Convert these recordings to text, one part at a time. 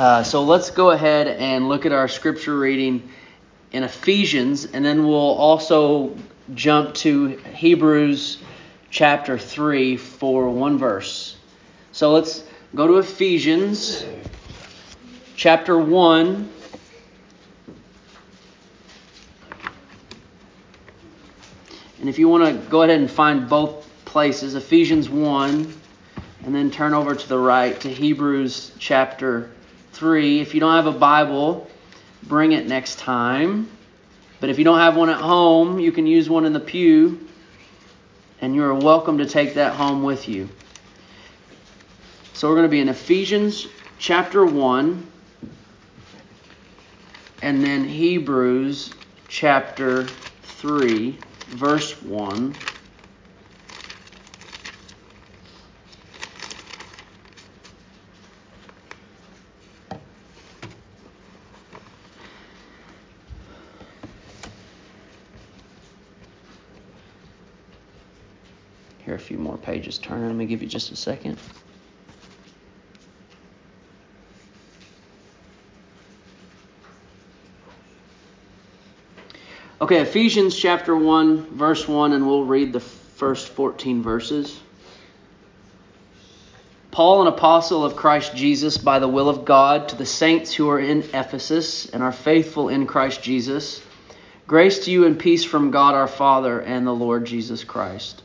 Uh, so let's go ahead and look at our scripture reading in Ephesians, and then we'll also jump to Hebrews chapter 3 for one verse. So let's go to Ephesians chapter 1. And if you want to go ahead and find both places, Ephesians 1, and then turn over to the right to Hebrews chapter 3. If you don't have a Bible, bring it next time. But if you don't have one at home, you can use one in the pew, and you are welcome to take that home with you. So we're going to be in Ephesians chapter 1 and then Hebrews chapter 3, verse 1. Few more pages turning. Let me give you just a second. Okay, Ephesians chapter 1, verse 1, and we'll read the first 14 verses. Paul, an apostle of Christ Jesus, by the will of God, to the saints who are in Ephesus and are faithful in Christ Jesus, grace to you and peace from God our Father and the Lord Jesus Christ.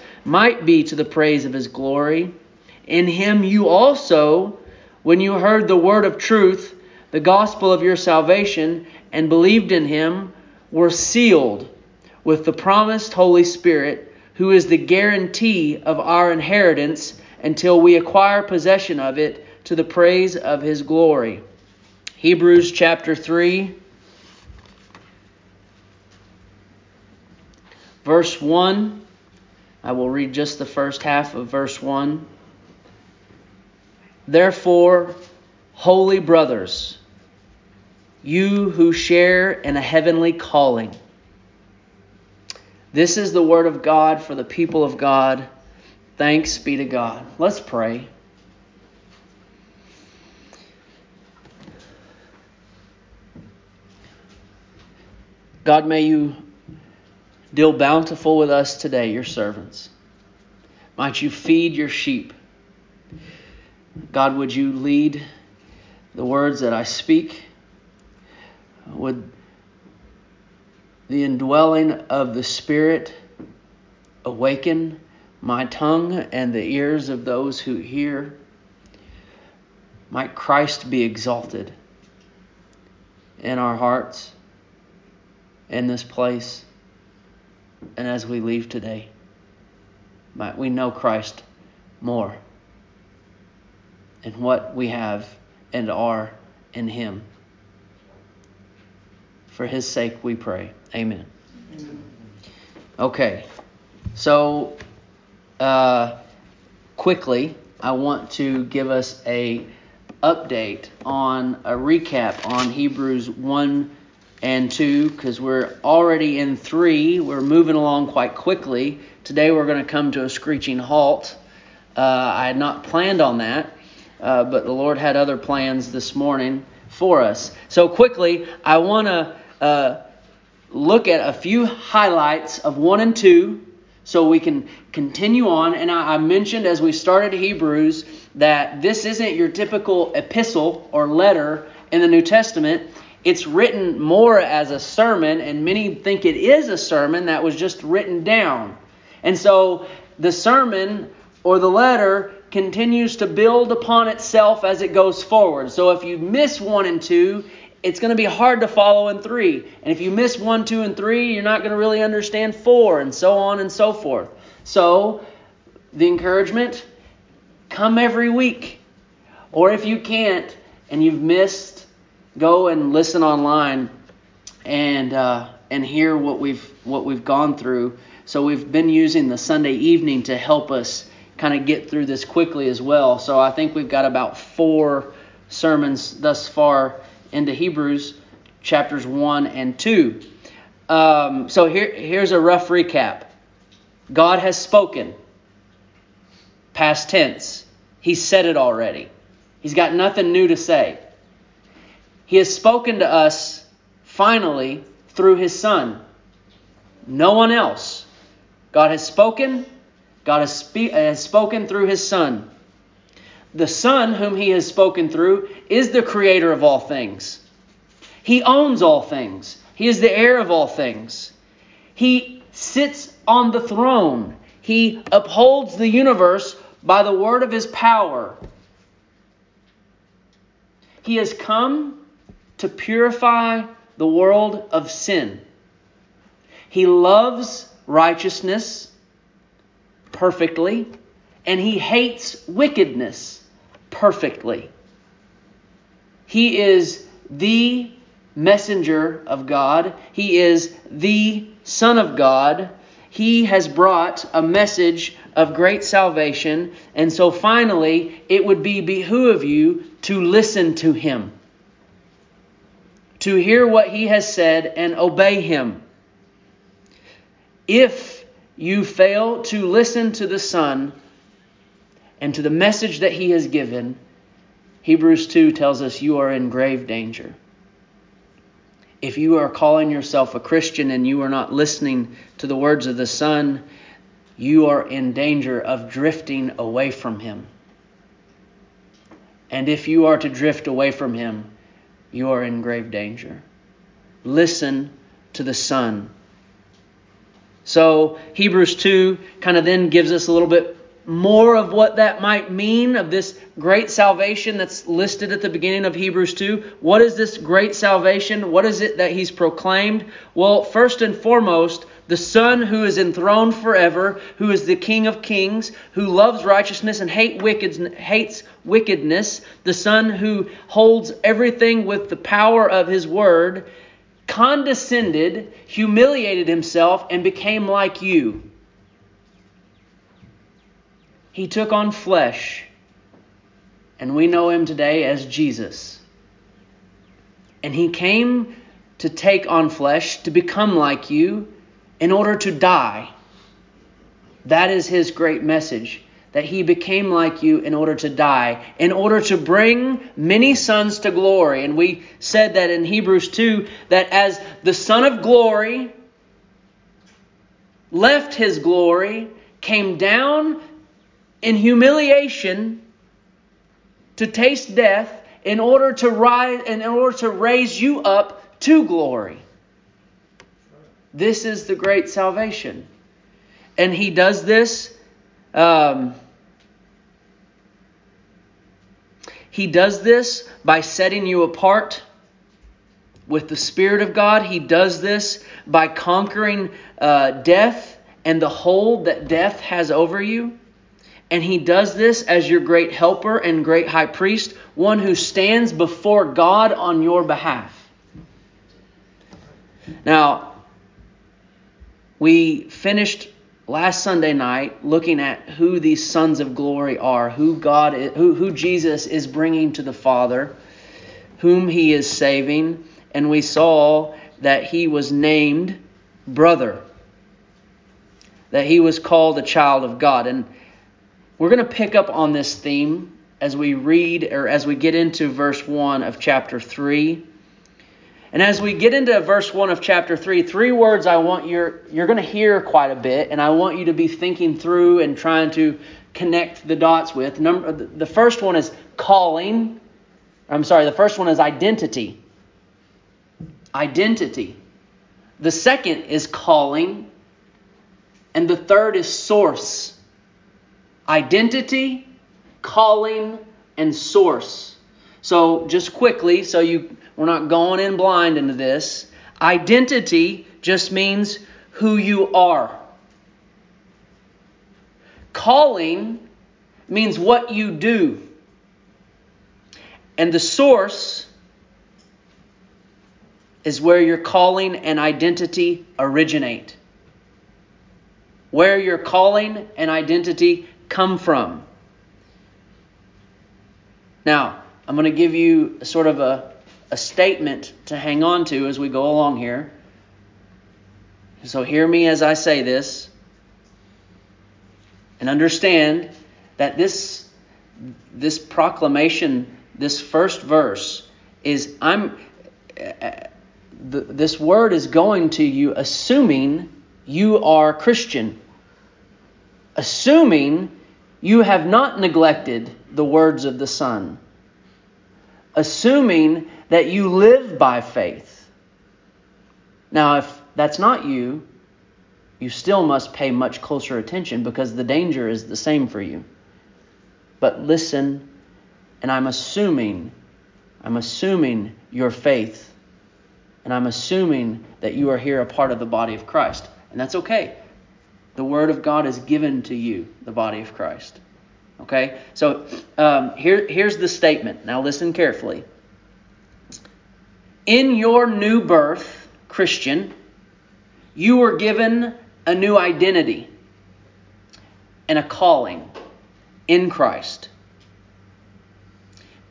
might be to the praise of his glory. In him you also, when you heard the word of truth, the gospel of your salvation, and believed in him were sealed with the promised Holy Spirit, who is the guarantee of our inheritance until we acquire possession of it to the praise of his glory. Hebrews chapter 3, verse 1. I will read just the first half of verse 1. Therefore, holy brothers, you who share in a heavenly calling. This is the word of God for the people of God. Thanks be to God. Let's pray. God, may you deal bountiful with us today, your servants. Might you feed your sheep. God, would you lead the words that I speak? Would the indwelling of the Spirit awaken my tongue and the ears of those who hear? Might Christ be exalted in our hearts, in this place, and as we leave today. Might we know Christ more and what we have and are in Him. For his sake we pray. Amen. Okay, so uh, quickly, I want to give us a update on a recap on Hebrews 1 and 2 because we're already in 3. We're moving along quite quickly. Today we're going to come to a screeching halt. Uh, I had not planned on that, uh, but the Lord had other plans this morning for us. So, quickly, I want to uh, look at a few highlights of 1 and 2 so we can continue on. And I, I, mentioned as we started Hebrews that this isn't your typical epistle or letter in the New Testament. It's written more as a sermon, and many think it is a sermon that was just written down. And so the sermon or the letter continues to build upon itself as it goes forward. So if you miss 1 and 2, it's going to be hard to follow in 3. And if you miss 1, 2, and 3, you're not going to really understand 4, and so on and so forth. So, the encouragement come every week. Or if you can't and you've missed, go and listen online and uh, and hear what we've what we've gone through. So we've been using the Sunday evening to help us kind of get through this quickly as well. So I think we've got about four sermons thus far into Hebrews chapters 1 and 2. Um, so here, here's a rough recap God has spoken, past tense. He said it already. He's got nothing new to say. He has spoken to us finally through his Son. No one else. God has spoken. God has, spe- uh, has spoken through his Son. The Son, whom he has spoken through, is the creator of all things. He owns all things, he is the heir of all things. He sits on the throne, he upholds the universe by the word of his power. He has come to purify the world of sin. He loves righteousness perfectly, and he hates wickedness perfectly. He is the messenger of God, He is the Son of God. He has brought a message of great salvation, and so finally, it would be behoove you to listen to Him, to hear what He has said and obey Him. If you fail to listen to the Son, and to the message that he has given, Hebrews 2 tells us you are in grave danger. If you are calling yourself a Christian and you are not listening to the words of the Son, you are in danger of drifting away from Him. And if you are to drift away from Him, you are in grave danger. Listen to the Son. So, Hebrews 2 kind of then gives us a little bit more of what that might mean of this great salvation that's listed at the beginning of Hebrews 2. What is this great salvation? What is it that he's proclaimed? Well, first and foremost, the Son who is enthroned forever, who is the King of kings, who loves righteousness and hate wicked, hates wickedness, the Son who holds everything with the power of his word, condescended, humiliated himself, and became like you he took on flesh, and we know him today as Jesus. And he came to take on flesh, to become like you, in order to die. That is his great message. That he became like you in order to die, in order to bring many sons to glory. And we said that in Hebrews 2 that as the Son of glory left his glory, came down in humiliation to taste death in order to rise in order to raise you up to glory. This is the great salvation. And he does this um, he does this by setting you apart with the Spirit of God. He does this by conquering uh, death and the hold that death has over you. And he does this as your great helper and great high priest, one who stands before God on your behalf. Now, we finished last Sunday night looking at who these sons of glory are, who God is, who, who Jesus is bringing to the Father, whom he is saving, and we saw that he was named brother, that he was called a child of God. And we're going to pick up on this theme as we read or as we get into verse 1 of chapter 3. And as we get into verse 1 of chapter 3, three words I want you're you're going to hear quite a bit and I want you to be thinking through and trying to connect the dots with. Number uh, the first one is calling. I'm sorry, the first one is identity. Identity. The second is calling. And the third is source. Identity, calling, and source. So, just quickly, so you we're not going in blind into this. Identity just means who you are. Calling means what you do. And the source is where your calling and identity originate. Where your calling and identity come from. Now, I'm going to give you sort of a, a statement to hang on to as we go along here. So, hear me as I say this and understand that this, this proclamation, this first verse, is I'm. Uh, this word is going to you assuming you are Christian, assuming you have not neglected the words of the Son, assuming that you live by faith. Now, if that's not you, you still must pay much closer attention because the danger is the same for you. But listen, and I'm assuming, I'm assuming your faith, and I'm assuming that you are here a part of the body of Christ. And that's okay. The Word of God is given to you, the body of Christ. Okay? So um, here, here's the statement. Now listen carefully. In your new birth, Christian, you were given a new identity and a calling in Christ.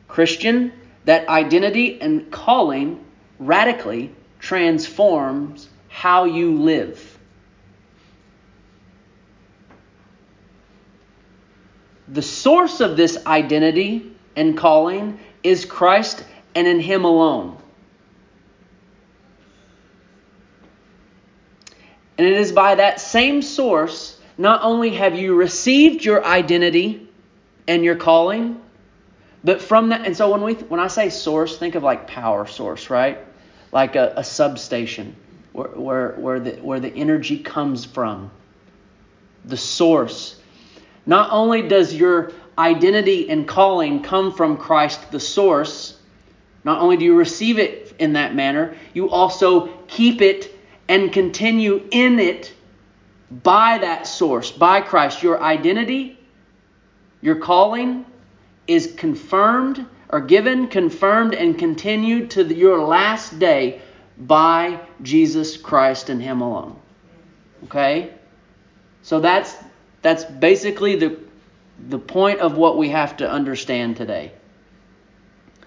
Christian, that identity and calling radically transforms how you live. The source of this identity and calling is Christ and in Him alone. And it is by that same source, not only have you received your identity and your calling, but from that, and so when we when I say source, think of like power source, right? Like a, a substation where, where where the where the energy comes from. The source. Not only does your identity and calling come from Christ the source, not only do you receive it in that manner, you also keep it and continue in it by that source, by Christ. Your identity, your calling is confirmed or given, confirmed, and continued to the, your last day by Jesus Christ and Him alone. Okay? So that's that's basically the, the point of what we have to understand today.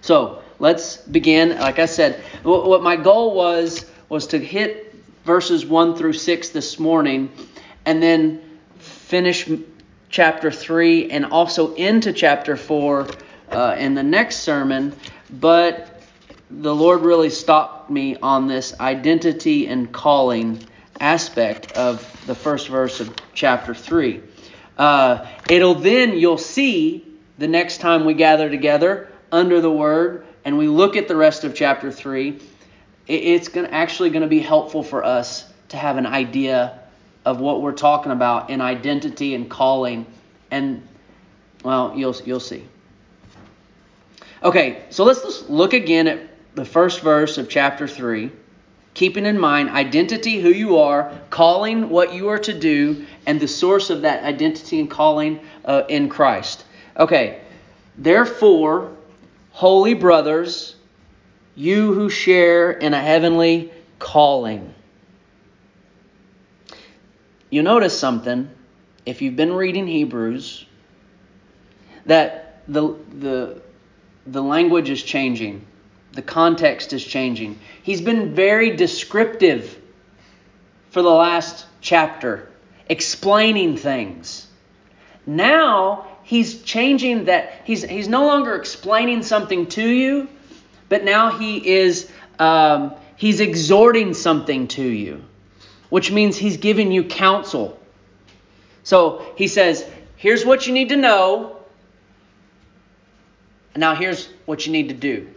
So let's begin. Like I said, what my goal was was to hit verses 1 through 6 this morning and then finish chapter 3 and also into chapter 4 uh, in the next sermon. But the Lord really stopped me on this identity and calling aspect of the first verse of chapter 3. Uh, it'll then, you'll see the next time we gather together under the Word and we look at the rest of chapter 3, it's gonna, actually going to be helpful for us to have an idea of what we're talking about in identity and calling. And, well, you'll, you'll see. Okay, so let's, let's look again at the first verse of chapter 3 keeping in mind identity, who you are, calling, what you are to do, and the source of that identity and calling uh, in Christ. Okay, therefore, holy brothers, you who share in a heavenly calling. you notice something if you've been reading Hebrews that the the the language is changing. The context is changing. He's been very descriptive for the last chapter, explaining things. Now he's changing that. He's, he's no longer explaining something to you, but now he is um, he's exhorting something to you, which means he's giving you counsel. So he says, here's what you need to know. Now here's what you need to do.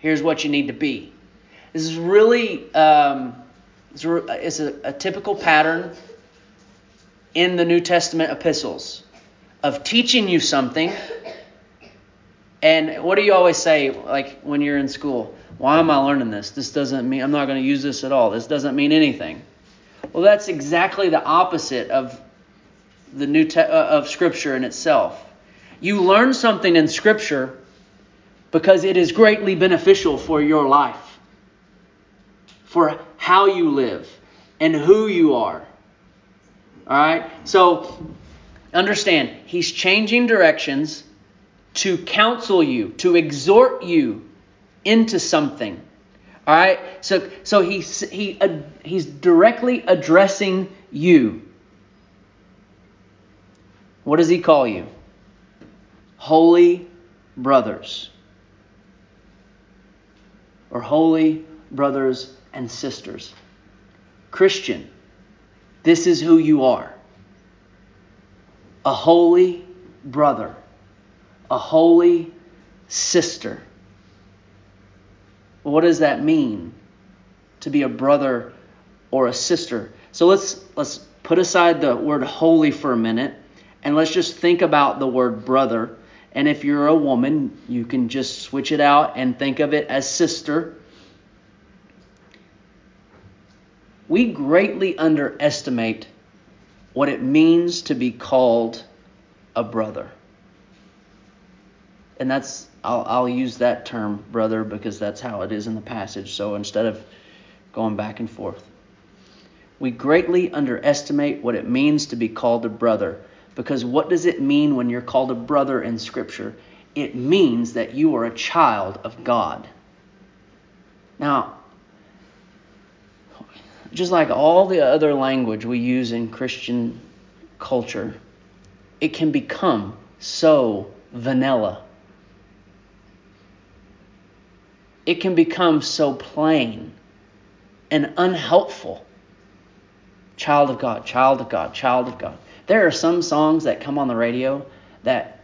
Here's what you need to be. This is really um, it's a, a typical pattern in the New Testament epistles of teaching you something. And what do you always say, like when you're in school? Why am I learning this? This doesn't mean I'm not going to use this at all. This doesn't mean anything. Well, that's exactly the opposite of the new te- uh, of Scripture in itself. You learn something in Scripture because it is greatly beneficial for your life, for how you live, and who you are. All right? So understand, he's changing directions to counsel you, to exhort you into something. All right? So so he he he's directly addressing you. What does he call you? Holy brothers. Or holy brothers and sisters. Christian, this is who you are a holy brother, a holy sister. What does that mean to be a brother or a sister? So let's let's put aside the word holy for a minute and let's just think about the word brother. And if you're a woman, you can just switch it out and think of it as sister. We greatly underestimate what it means to be called a brother. And that's, I'll, I'll use that term, brother, because that's how it is in the passage. So instead of going back and forth, we greatly underestimate what it means to be called a brother. Because what does it mean when you're called a brother in Scripture? It means that you are a child of God. Now, just like all the other language we use in Christian culture, it can become so vanilla. It can become so plain and unhelpful. Child of God, child of God, child of God. There are some songs that come on the radio that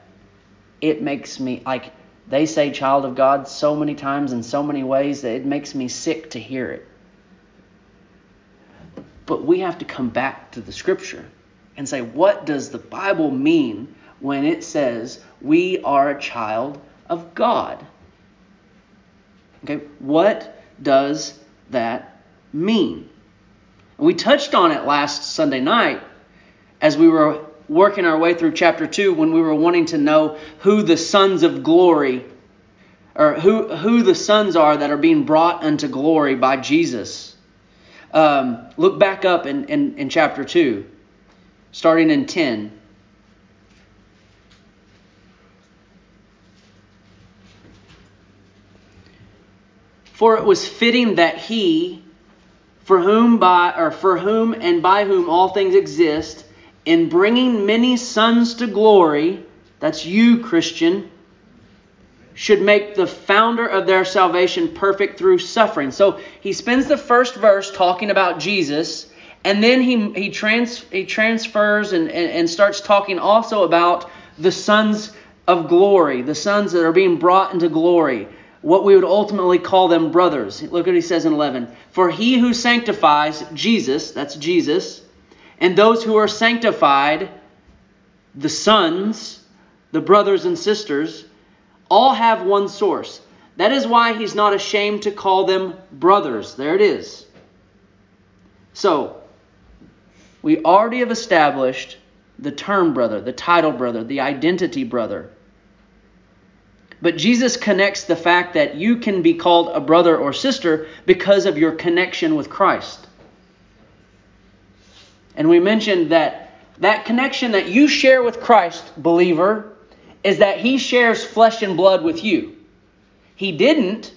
it makes me like they say child of God so many times in so many ways that it makes me sick to hear it. But we have to come back to the scripture and say, what does the Bible mean when it says we are a child of God? Okay, what does that mean? We touched on it last Sunday night as we were working our way through chapter 2 when we were wanting to know who the sons of glory or who, who the sons are that are being brought unto glory by Jesus. Um, look back up in, in, in chapter 2, starting in 10. For it was fitting that he, for whom by or for whom and by whom all things exist, in bringing many sons to glory, that's you, Christian, should make the founder of their salvation perfect through suffering. So he spends the first verse talking about Jesus, and then he, he, trans, he transfers and, and, and starts talking also about the sons of glory, the sons that are being brought into glory, what we would ultimately call them brothers. Look what he says in 11. For he who sanctifies, Jesus, that's Jesus, and those who are sanctified, the sons, the brothers and sisters, all have one source. That is why he's not ashamed to call them brothers. There it is. So, we already have established the term brother, the title brother, the identity brother. But Jesus connects the fact that you can be called a brother or sister because of your connection with Christ. And we mentioned that that connection that you share with Christ, believer, is that he shares flesh and blood with you. He didn't,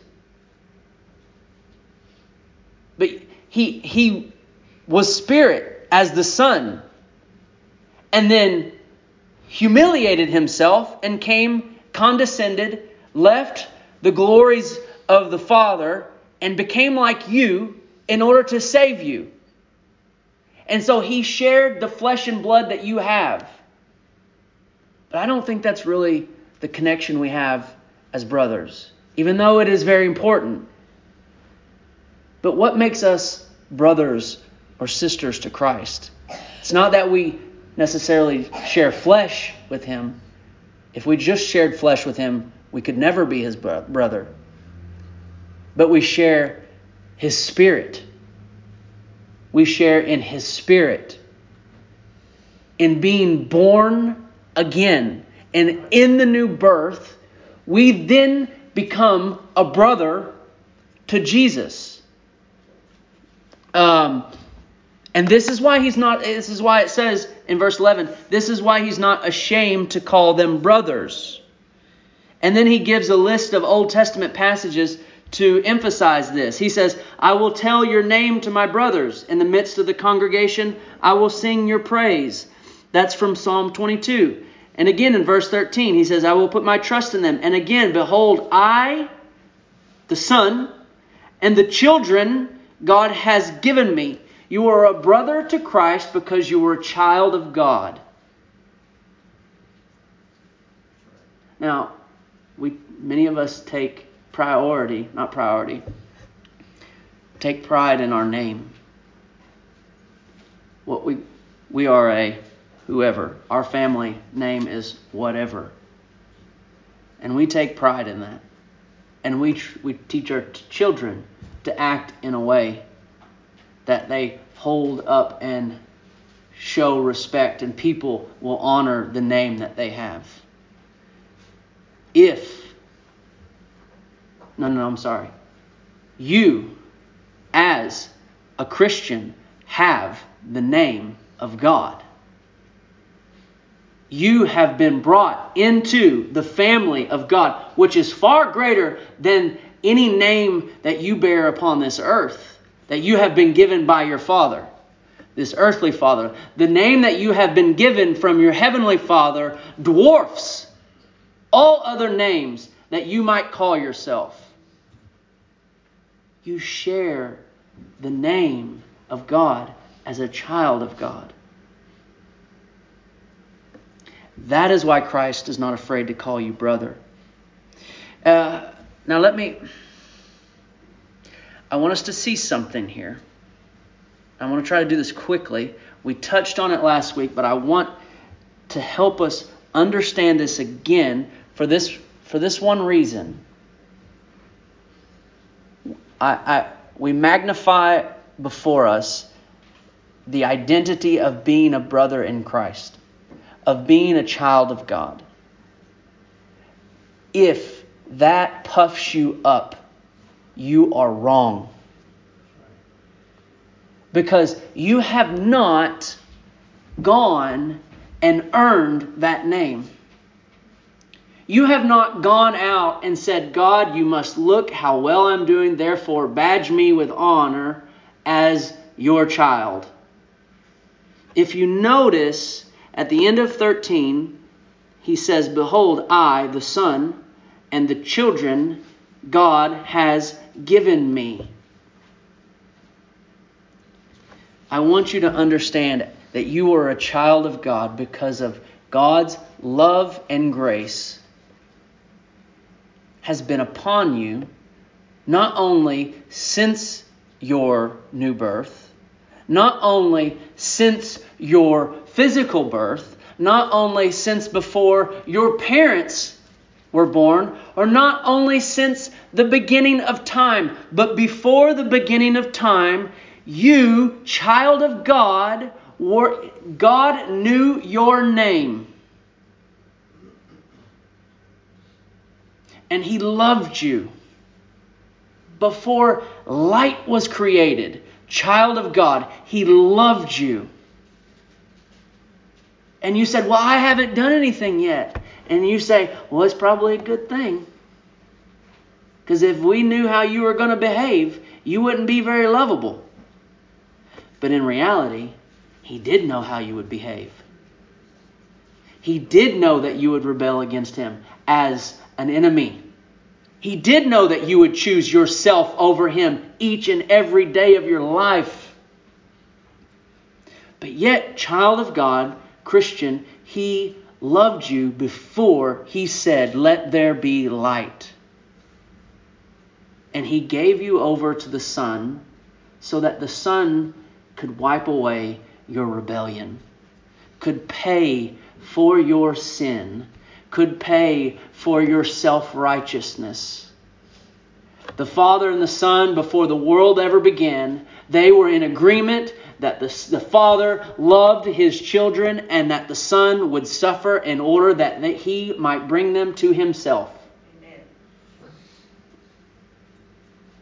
but he he was spirit as the son. And then humiliated himself and came condescended, left the glories of the Father and became like you in order to save you. And so he shared the flesh and blood that you have. But I don't think that's really the connection we have as brothers, even though it is very important. But what makes us brothers or sisters to Christ? It's not that we necessarily share flesh with him. If we just shared flesh with him, we could never be his brother. But we share his spirit. We share in his spirit. In being born again. And in the new birth, we then become a brother to Jesus. Um, and this is why he's not, this is why it says in verse 11, this is why he's not ashamed to call them brothers. And then he gives a list of Old Testament passages to emphasize this. He says, I will tell your name to my brothers. In the midst of the congregation, I will sing your praise. That's from Psalm 22. And again in verse 13, he says, I will put my trust in them. And again, behold, I, the Son, and the children God has given me. You are a brother to Christ because you were a child of God. Now, we many of us take priority, not priority, take pride in our name. What we we are a whoever. Our family name is whatever. And we take pride in that. And we we teach our children to act in a way that they hold up and show respect, and people will honor the name that they have. If, no, no, I'm sorry, you, as a Christian, have the name of God. You have been brought into the family of God, which is far greater than any name that you bear upon this earth that you have been given by your Father, this earthly Father. The name that you have been given from your heavenly Father dwarfs all other names that you might call yourself. You share the name of God as a child of God. That is why Christ is not afraid to call you brother. Uh, now, let me I want us to see something here. I want to try to do this quickly. We touched on it last week, but I want to help us understand this again for this for this one reason. I, I we magnify before us the identity of being a brother in Christ, of being a child of God. If that puffs you up you are wrong. Because you have not gone and earned that name. You have not gone out and said, God, you must look how well I'm doing, therefore badge me with honor as your child. If you notice at the end of 13, he says, Behold, I, the Son, and the children God has given me. I want you to understand that you are a child of God because of God's love and grace has been upon you not only since your new birth, not only since your physical birth, not only since before your parents were born, or not only since the beginning of time, but before the beginning of time, you, child of God, were, God knew your name. And He loved you. Before light was created, child of God, He loved you. and you said, Well, I haven't done anything yet. And you say, Well, it's probably a good thing. Because if we knew how you were going to behave, you wouldn't be very lovable. But in reality, he did know how you would behave. He did know that you would rebel against him as an enemy. He did know that you would choose yourself over him each and every day of your life. But yet, child of God, Christian, he loved you before he said, Let there be light. And he gave you over to the Son so that the Son could wipe away your rebellion, could pay for your sin could pay for your self righteousness. The Father and the Son, before the world ever began, they were in agreement that the, the Father loved his children and that the Son would suffer in order that he might bring them to himself.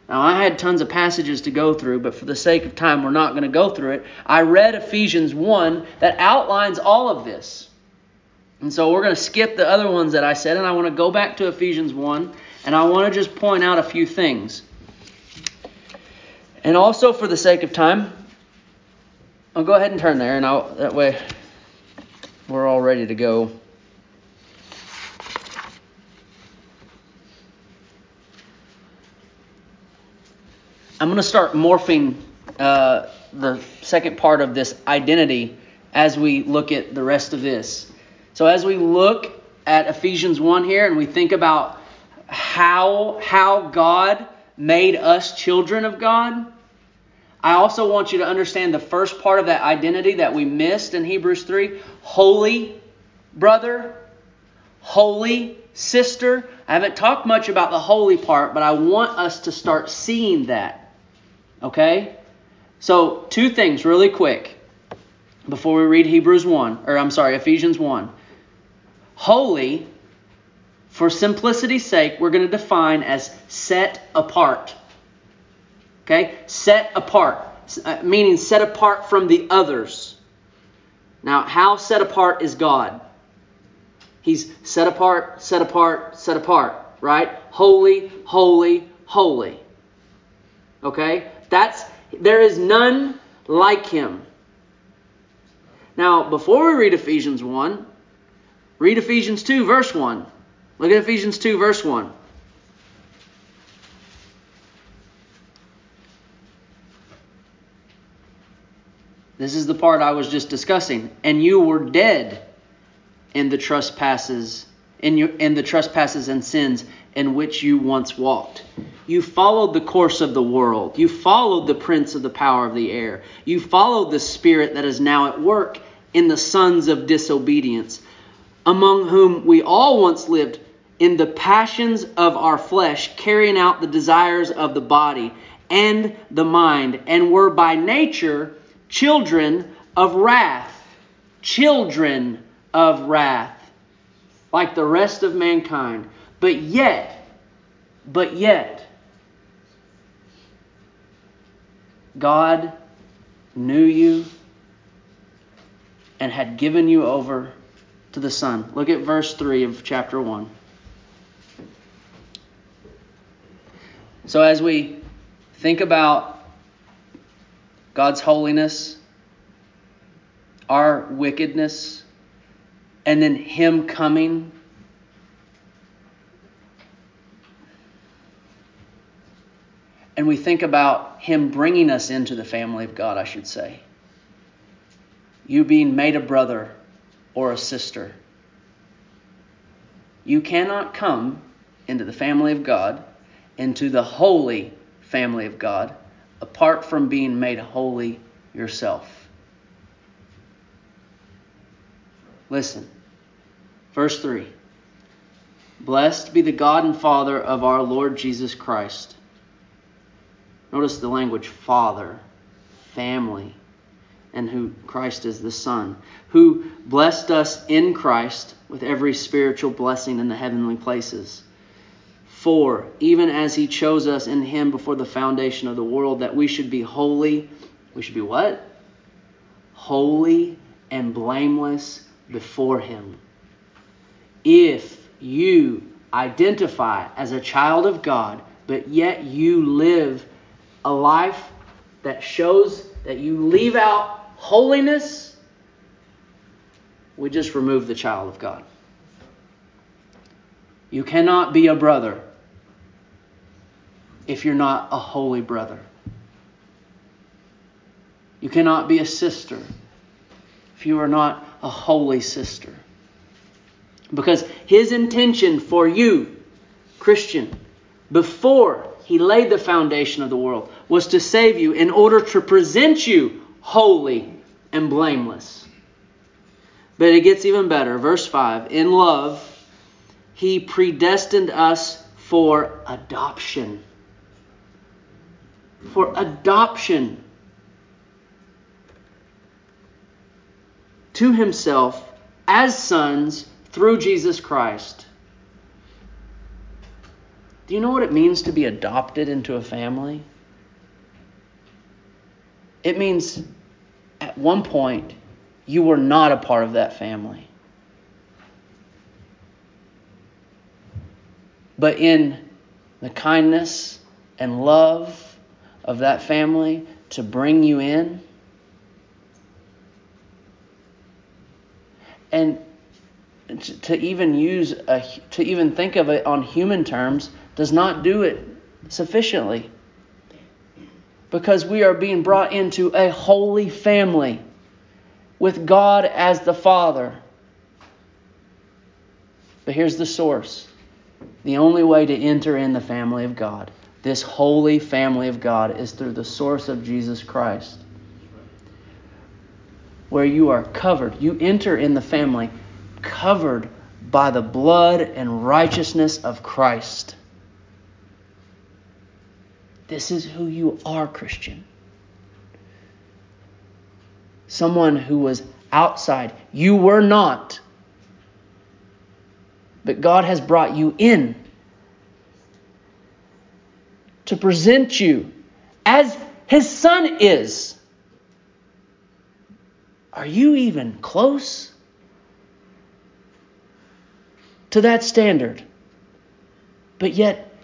Now, I had tons of passages to go through, but for the sake of time, we're not going to go through it. I read Ephesians 1 that outlines all of this. And so we're going to skip the other ones that I said, and I want to go back to Ephesians 1, and I want to just point out a few things. And also, for the sake of time, I'll go ahead and turn there, and I'll, that way we're all ready to go. I'm going to start morphing uh, the second part of this identity as we look at the rest of this. So as we look at Ephesians 1 here and we think about how how God made us children of God, I also want you to understand the first part of that identity that we missed in Hebrews 3, holy brother, holy sister. I haven't talked much about the holy part, but I want us to start seeing that. Okay? So, two things really quick before we read Hebrews 1, or I'm sorry, Ephesians 1. Holy, for simplicity's sake, we're going to define as set apart. Okay? Set apart, uh, meaning set apart from the others. Now, how set apart is God? He's set apart, set apart, set apart, right? Holy, holy, holy. Okay? That's there is none like him. Now, before we read Ephesians 1, Read Ephesians 2, verse 1. Look at Ephesians 2, verse 1. This is the part I was just discussing. And you were dead in the trespasses, in your in the trespasses and sins in which you once walked. You followed the course of the world. You followed the prince of the power of the air. You followed the spirit that is now at work in the sons of disobedience among whom we all once lived in the passions of our flesh, carrying out the desires of the body and the mind, and were by nature children of wrath. Children of wrath, like the rest of mankind. But yet, but yet, God knew you and had given you over to the Son. Look at verse 3 of chapter 1. So, as we think about God's holiness, our wickedness, and then Him coming, and we think about Him bringing us into the family of God, I should say. You being made a brother or a sister. You cannot come into the family of God, into the holy family of God, apart from being made holy yourself. Listen, verse 3 Blessed be the God and Father of our Lord Jesus Christ. Notice the language Father, family, and who Christ is the Son, who blessed us in Christ with every spiritual blessing in the heavenly places. For even as he chose us in him before the foundation of the world, that we should be holy, we should be what? Holy and blameless before Him. If you identify as a child of God, but yet you live a life that shows that you leave out holiness, we just remove the child of God. You cannot be a brother if you're not a holy brother. You cannot be a sister if you are not a holy sister. Because his intention for you, Christian, before he laid the foundation of the world, was to save you in order to present you holy and blameless. But it gets even better. Verse 5 In love, he predestined us for adoption. For adoption to himself as sons through Jesus Christ. Do you know what it means to be adopted into a family? It means at one point you were not a part of that family. But in the kindness and love of that family to bring you in, and to even use a, to even think of it on human terms does not do it sufficiently because we are being brought into a holy family with God as the Father. But here's the source the only way to enter in the family of God, this holy family of God, is through the source of Jesus Christ. Where you are covered. You enter in the family covered by the blood and righteousness of Christ. This is who you are, Christian. Someone who was outside. You were not. But God has brought you in to present you as His Son is. Are you even close to that standard? But yet,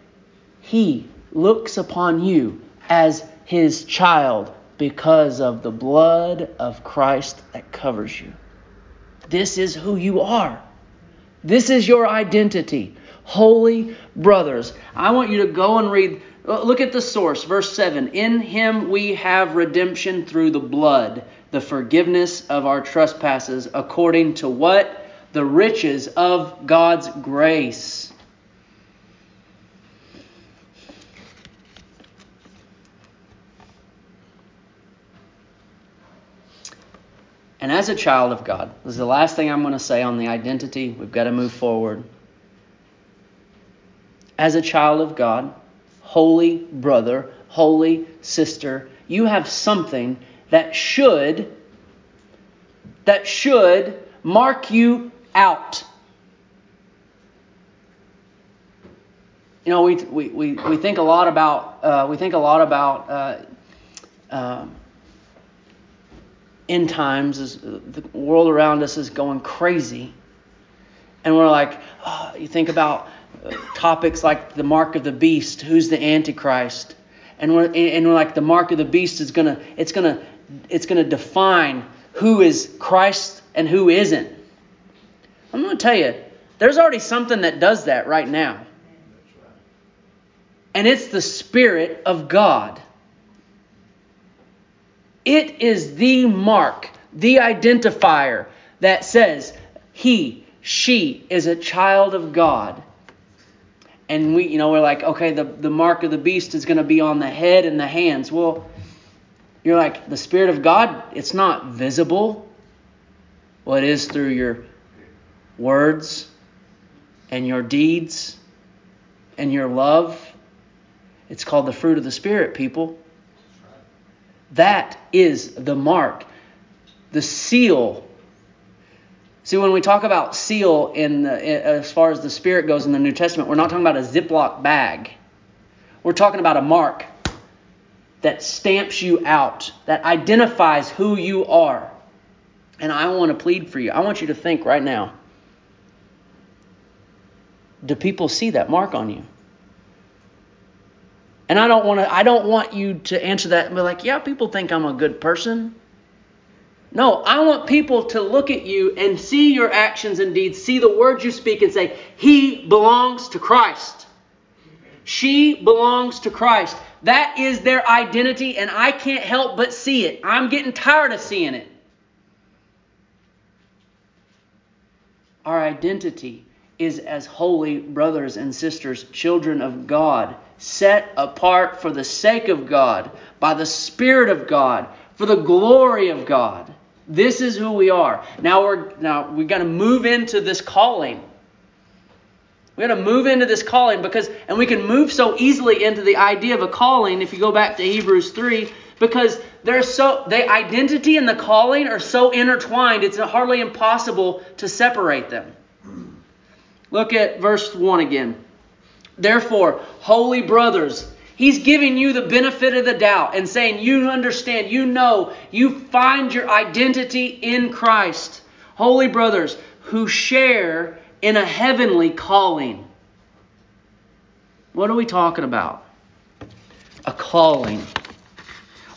He looks upon you as His child because of the blood of Christ that covers you. This is who you are. This is your identity. Holy brothers. I want you to go and read. Look at the source, verse 7. In him we have redemption through the blood, the forgiveness of our trespasses, according to what? The riches of God's grace And as a child of God, this is the last thing I'm going to say on the identity. We've got to move forward. As a child of God, holy brother, holy sister, you have something that should that should mark you out. You know, we, we, we, we think a lot about uh, we think a lot about uh, uh, end times is the world around us is going crazy. And we're like oh, you think about uh, topics like the mark of the beast who's the antichrist? And we're and we're like the mark of the beast is gonna it's gonna it's gonna define who is christ and who isn't. I'm gonna tell you there's already something that does that right now. And it's the spirit of god it is the mark, the identifier that says he, she is a child of God. And we, you know, we're like, okay, the, the mark of the beast is going to be on the head and the hands. Well, you're like, the Spirit of God, it's not visible. Well, it is through your words and your deeds and your love. It's called the fruit of the Spirit, people. That is the mark, the seal. See, when we talk about seal in the, eh, as far as the Spirit goes in the New Testament, we're not talking about a Ziploc bag. We're talking about a mark that stamps you out, that identifies who you are. And I want to plead for you. I want you to think right now. Do people see that mark on you? And I don't want to I don't want you to answer that and be like, "Yeah, people think I'm a good person." No, I want people to look at you and see your actions and deeds, see the words you speak and say, "He belongs to Christ." She belongs to Christ. That is their identity, and I can't help but see it. I'm getting tired of seeing it. Our identity is as holy brothers and sisters, children of God, set apart for the sake of God, by the Spirit of God, for the glory of God. This is who we are. Now we're now we got to move into this calling. We got to move into this calling because and we can move so easily into the idea of a calling if you go back to Hebrews 3 because they're so the identity and the calling are so intertwined it's hardly impossible to separate them. Look at verse 1 again. Therefore, holy brothers, he's giving you the benefit of the doubt and saying, You understand, you know, you find your identity in Christ. Holy brothers who share in a heavenly calling. What are we talking about? A calling.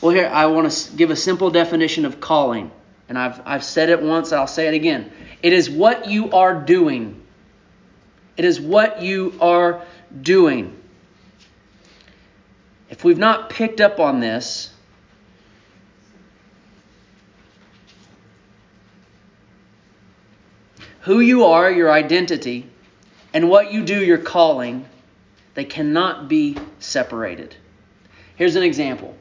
Well, here, I want to give a simple definition of calling. And I've, I've said it once, I'll say it again. It is what you are doing. It is what you are doing. If we've not picked up on this, who you are, your identity, and what you do, your calling, they cannot be separated. Here's an example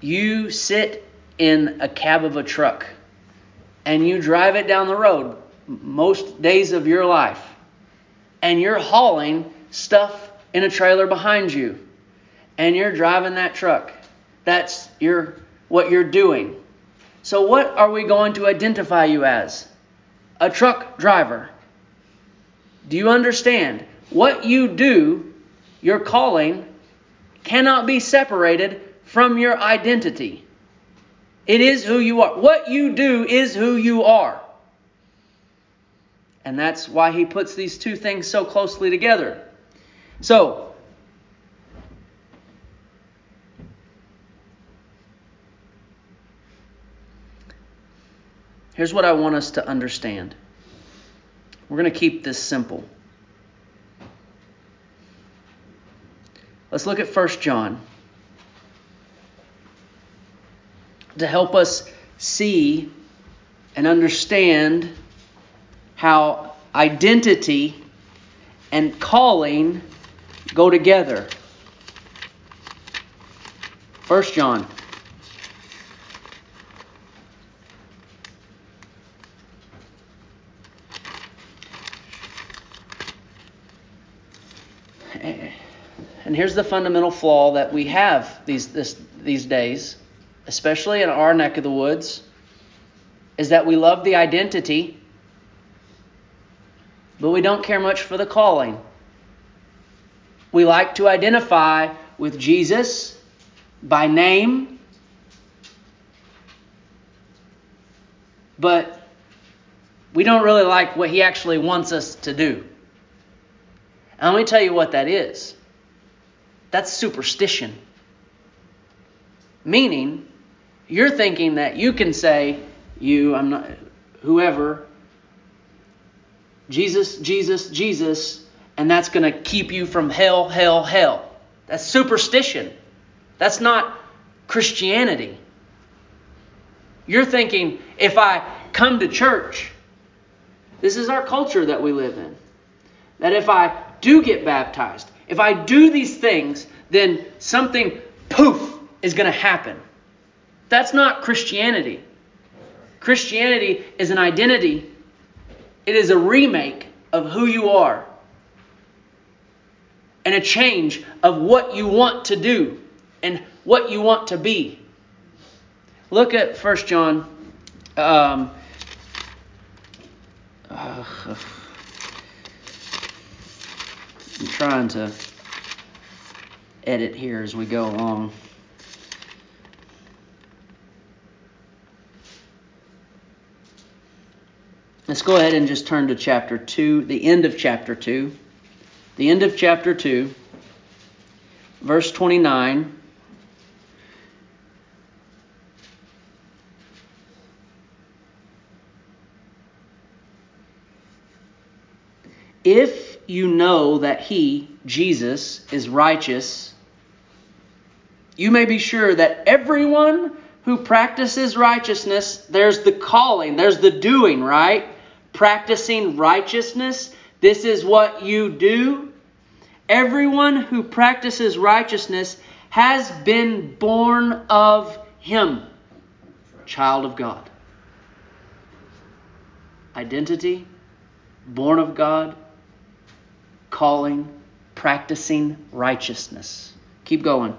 you sit in a cab of a truck and you drive it down the road most days of your life and you're hauling stuff in a trailer behind you and you're driving that truck. That's your what you're doing. So what are we going to identify you as? A truck driver. Do you understand? What you do, your calling, cannot be separated from your identity. It is who you are. What you do is who you are. And that's why he puts these two things so closely together. So, here's what I want us to understand. We're going to keep this simple. Let's look at 1 John to help us see and understand how identity and calling go together. First John. And here's the fundamental flaw that we have these this, these days, especially in our neck of the woods, is that we love the identity but we don't care much for the calling. We like to identify with Jesus by name, but we don't really like what he actually wants us to do. And let me tell you what that is that's superstition. Meaning, you're thinking that you can say, you, I'm not, whoever, Jesus, Jesus, Jesus, and that's going to keep you from hell, hell, hell. That's superstition. That's not Christianity. You're thinking, if I come to church, this is our culture that we live in, that if I do get baptized, if I do these things, then something poof is going to happen. That's not Christianity. Christianity is an identity it is a remake of who you are and a change of what you want to do and what you want to be. Look at 1 John. Um, uh, I'm trying to edit here as we go along. Go ahead and just turn to chapter 2, the end of chapter 2. The end of chapter 2, verse 29. If you know that he, Jesus, is righteous, you may be sure that everyone who practices righteousness, there's the calling, there's the doing, right? Practicing righteousness, this is what you do. Everyone who practices righteousness has been born of him, child of God. Identity, born of God, calling, practicing righteousness. Keep going.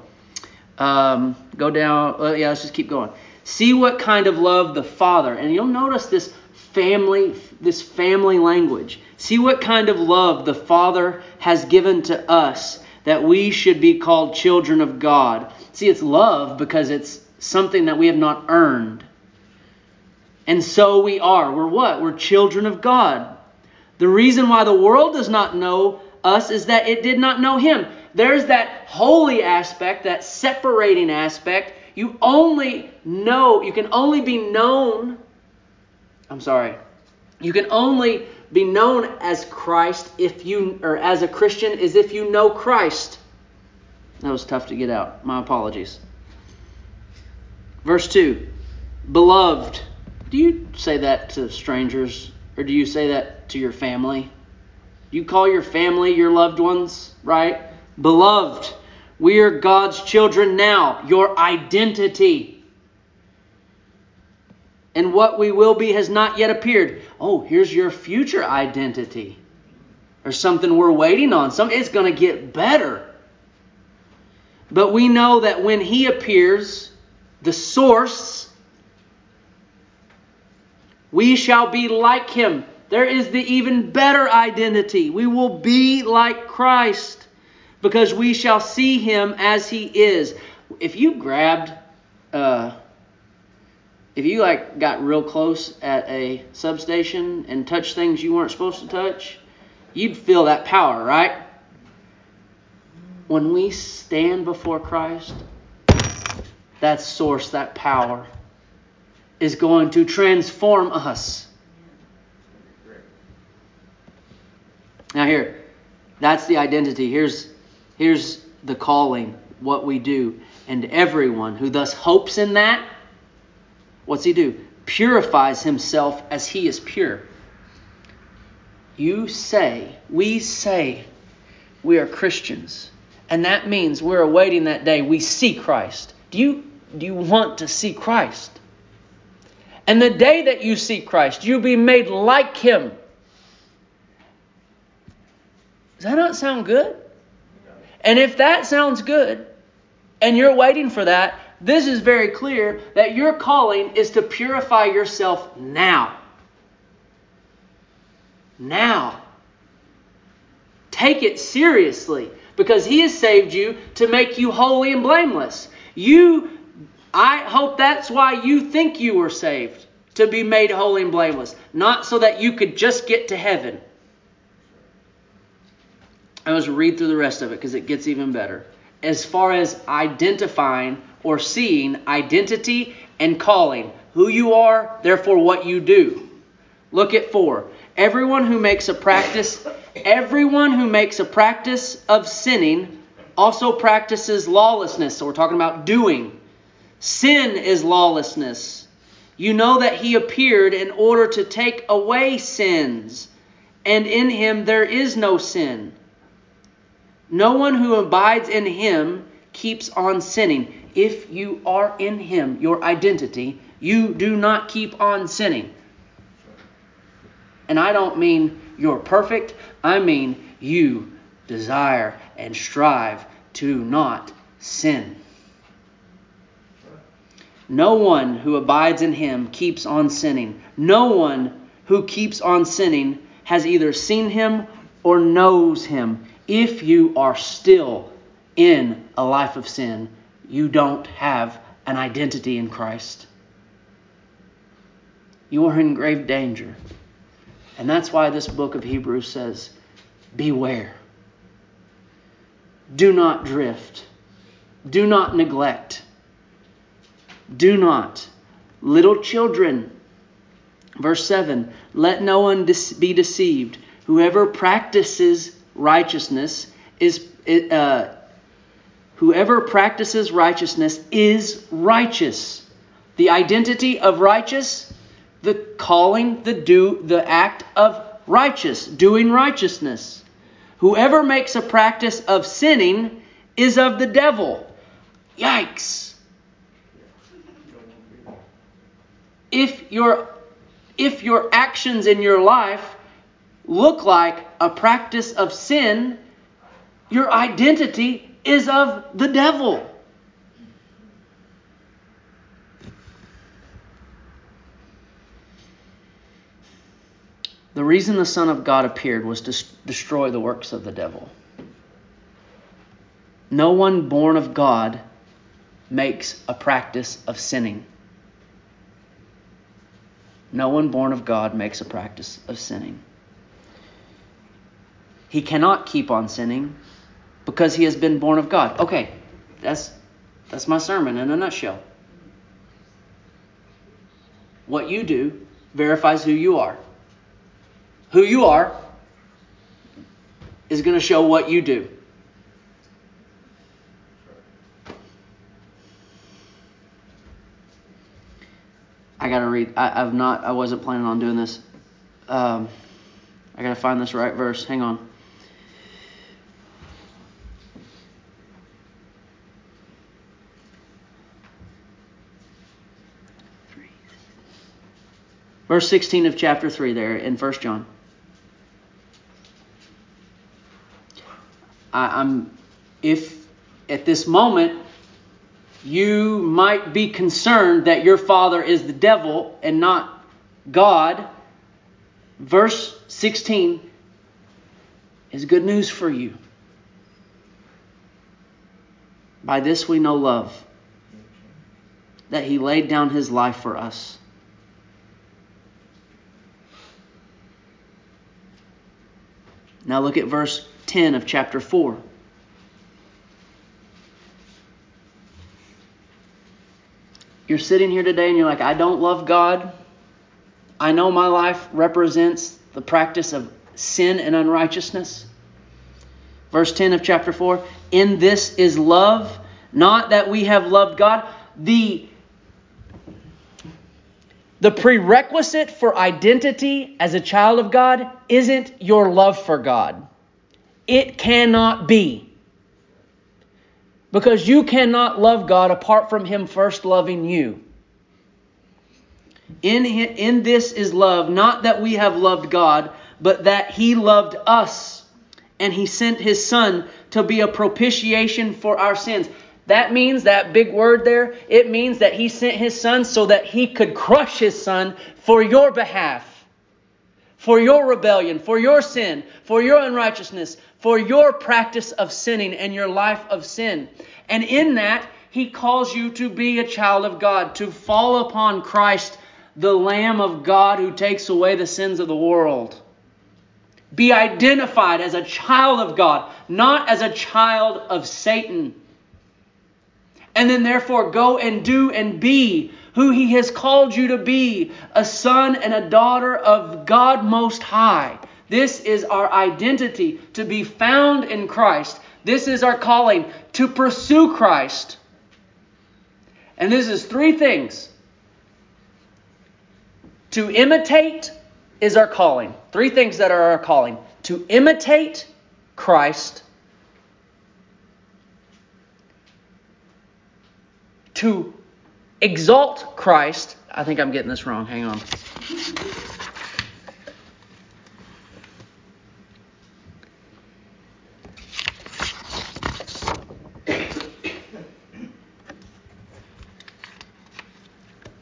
Um, go down. Uh, yeah, let's just keep going. See what kind of love the Father, and you'll notice this family, this family language. See what kind of love the Father has given to us that we should be called children of God. See, it's love because it's something that we have not earned. And so we are. We're what? We're children of God. The reason why the world does not know us is that it did not know him. There's that holy aspect, that separating aspect. You only know, you can only be known, I'm sorry, you can only be known as Christ if you, or as a Christian, is if you know Christ. That was tough to get out. My apologies. Verse 2 Beloved, do you say that to strangers, or do you say that to your family? You call your family your loved ones, right? Beloved, we are God's children now, your identity. And what we will be has not yet appeared. Oh, here's your future identity. Or something we're waiting on. Some it's going to get better. But we know that when he appears, the source, we shall be like him there is the even better identity. We will be like Christ because we shall see him as he is. If you grabbed, uh, if you like got real close at a substation and touched things you weren't supposed to touch, you'd feel that power, right? When we stand before Christ, that source, that power, is going to transform us Now here, that's the identity. Here's here's the calling, what we do. And everyone who thus hopes in that, what's he do? Purifies himself as he is pure. You say, we say we are Christians. And that means we're awaiting that day we see Christ. Do you do you want to see Christ? And the day that you see Christ, you'll be made like him does that not sound good? And if that sounds good, and you're waiting for that, this is very clear that your calling is to purify yourself now. Now. Take it seriously because He has saved you to make you holy and blameless. You, I hope that's why you think you were saved, to be made holy and blameless, not so that you could just get to heaven. I was read through the rest of it because it gets even better. As far as identifying or seeing identity and calling, who you are, therefore what you do. Look at four. Everyone who makes a practice, everyone who makes a practice of sinning also practices lawlessness. So we're talking about doing. Sin is lawlessness. You know that he appeared in order to take away sins, and in him there is no sin. No one who abides in him keeps on sinning. If you are in him, your identity, you do not keep on sinning. And I don't mean you're perfect, I mean you desire and strive to not sin. No one who abides in him keeps on sinning. No one who keeps on sinning has either seen him or knows him. If you are still in a life of sin, you don't have an identity in Christ. You are in grave danger. And that's why this book of Hebrews says, Beware. Do not drift. Do not neglect. Do not. Little children, verse 7 let no one be deceived. Whoever practices righteousness is. Uh, whoever practices righteousness is righteous. The identity of righteous, the calling, the do, the act of righteous, doing righteousness. Whoever makes a practice of sinning is of the devil. Yikes. If your if your actions in your life look like a practice of sin, your identity is of the devil. The reason the Son of God appeared was to destroy the works of the devil. No one born of God makes a practice of sinning. No one born of God makes a practice of sinning. He cannot keep on sinning because he has been born of God. Okay, that's that's my sermon in a nutshell. What you do verifies who you are. Who you are is going to show what you do. I gotta read. I, I've not. I wasn't planning on doing this. Um, I gotta find this right verse. Hang on. Verse 16 of chapter 3 there in 1 John. I, I'm if at this moment you might be concerned that your father is the devil and not God, verse 16 is good news for you. By this we know love, that he laid down his life for us. Now look at verse 10 of chapter 4. You're sitting here today and you're like, I don't love God. I know my life represents the practice of sin and unrighteousness. Verse 10 of chapter 4 In this is love, not that we have loved God. The, the prerequisite for identity as a child of God isn't your love for God. It cannot be. Because you cannot love God apart from Him first loving you. In, in this is love, not that we have loved God, but that He loved us. And He sent His Son to be a propitiation for our sins. That means, that big word there, it means that He sent His Son so that He could crush His Son for your behalf for your rebellion, for your sin, for your unrighteousness, for your practice of sinning and your life of sin. And in that, he calls you to be a child of God, to fall upon Christ, the Lamb of God who takes away the sins of the world. Be identified as a child of God, not as a child of Satan. And then, therefore, go and do and be who He has called you to be a son and a daughter of God Most High. This is our identity to be found in Christ. This is our calling to pursue Christ. And this is three things. To imitate is our calling. Three things that are our calling. To imitate Christ. To exalt Christ. I think I'm getting this wrong. Hang on.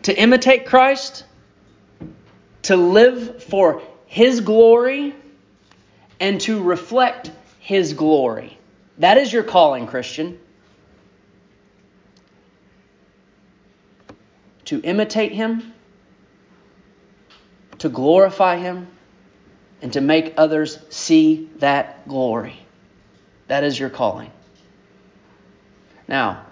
to imitate Christ, to live for His glory, and to reflect His glory. That is your calling, Christian. To imitate him, to glorify him, and to make others see that glory. That is your calling. Now,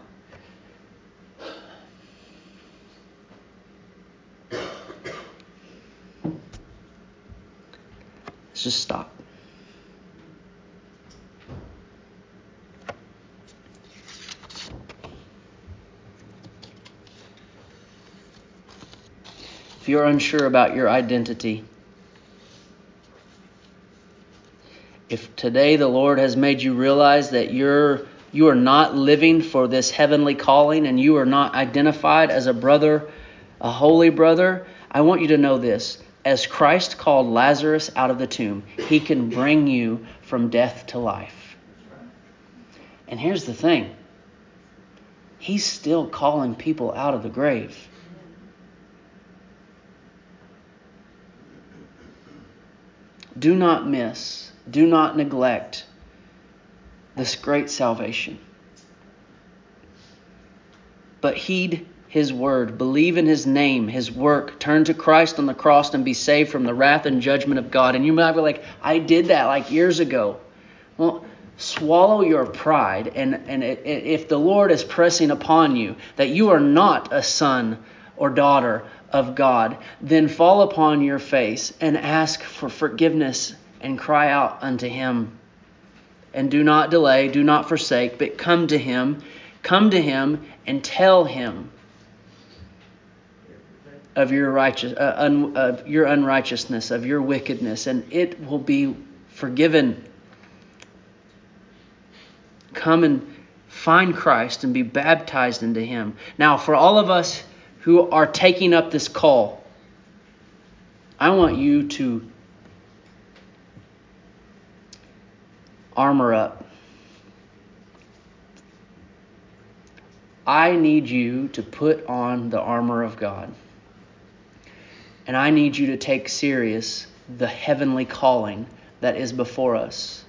let's just stop. If you're unsure about your identity, if today the Lord has made you realize that you're you are not living for this heavenly calling and you are not identified as a brother, a holy brother, I want you to know this. As Christ called Lazarus out of the tomb, he can bring you from death to life. And here's the thing He's still calling people out of the grave. Do not miss do not neglect this great salvation. But heed his word, believe in his name, his work, turn to Christ on the cross and be saved from the wrath and judgment of God. And you might be like, I did that like years ago. Well, swallow your pride. And, and if the Lord is pressing upon you that you are not a son or daughter of God, then fall upon your face and ask for forgiveness and cry out unto him. And do not delay, do not forsake, but come to him. Come to him and tell him of your righteous, uh, un, of your unrighteousness, of your wickedness, and it will be forgiven. Come and find Christ and be baptized into him. Now, for all of us who are taking up this call, I want you to armor up. I need you to put on the armor of God. And I need you to take serious the heavenly calling that is before us.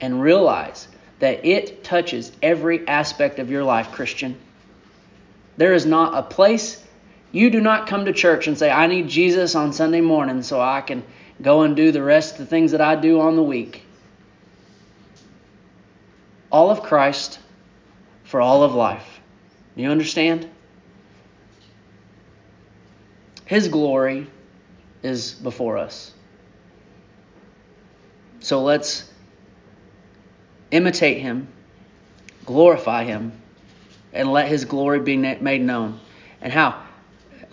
And realize that it touches every aspect of your life, Christian. There is not a place you do not come to church and say, I need Jesus on Sunday morning so I can go and do the rest of the things that I do on the week all of Christ for all of life. You understand? His glory is before us. So let's imitate him, glorify him, and let his glory be made known. And how?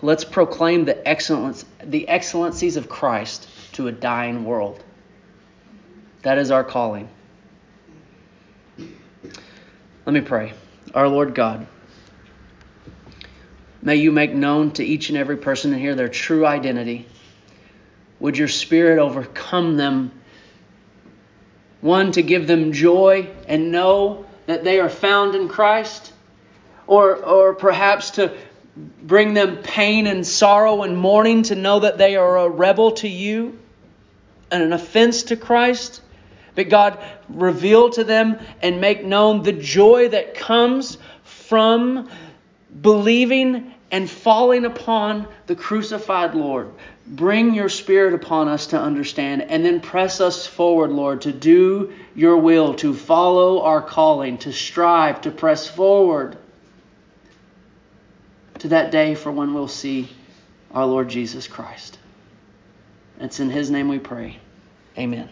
Let's proclaim the excellence the excellencies of Christ to a dying world. That is our calling. Let me pray. Our Lord God, may you make known to each and every person in here their true identity. Would your Spirit overcome them? One, to give them joy and know that they are found in Christ, or, or perhaps to bring them pain and sorrow and mourning to know that they are a rebel to you and an offense to Christ. But God, reveal to them and make known the joy that comes from believing and falling upon the crucified Lord. Bring your Spirit upon us to understand, and then press us forward, Lord, to do your will, to follow our calling, to strive, to press forward to that day for when we'll see our Lord Jesus Christ. It's in His name we pray. Amen.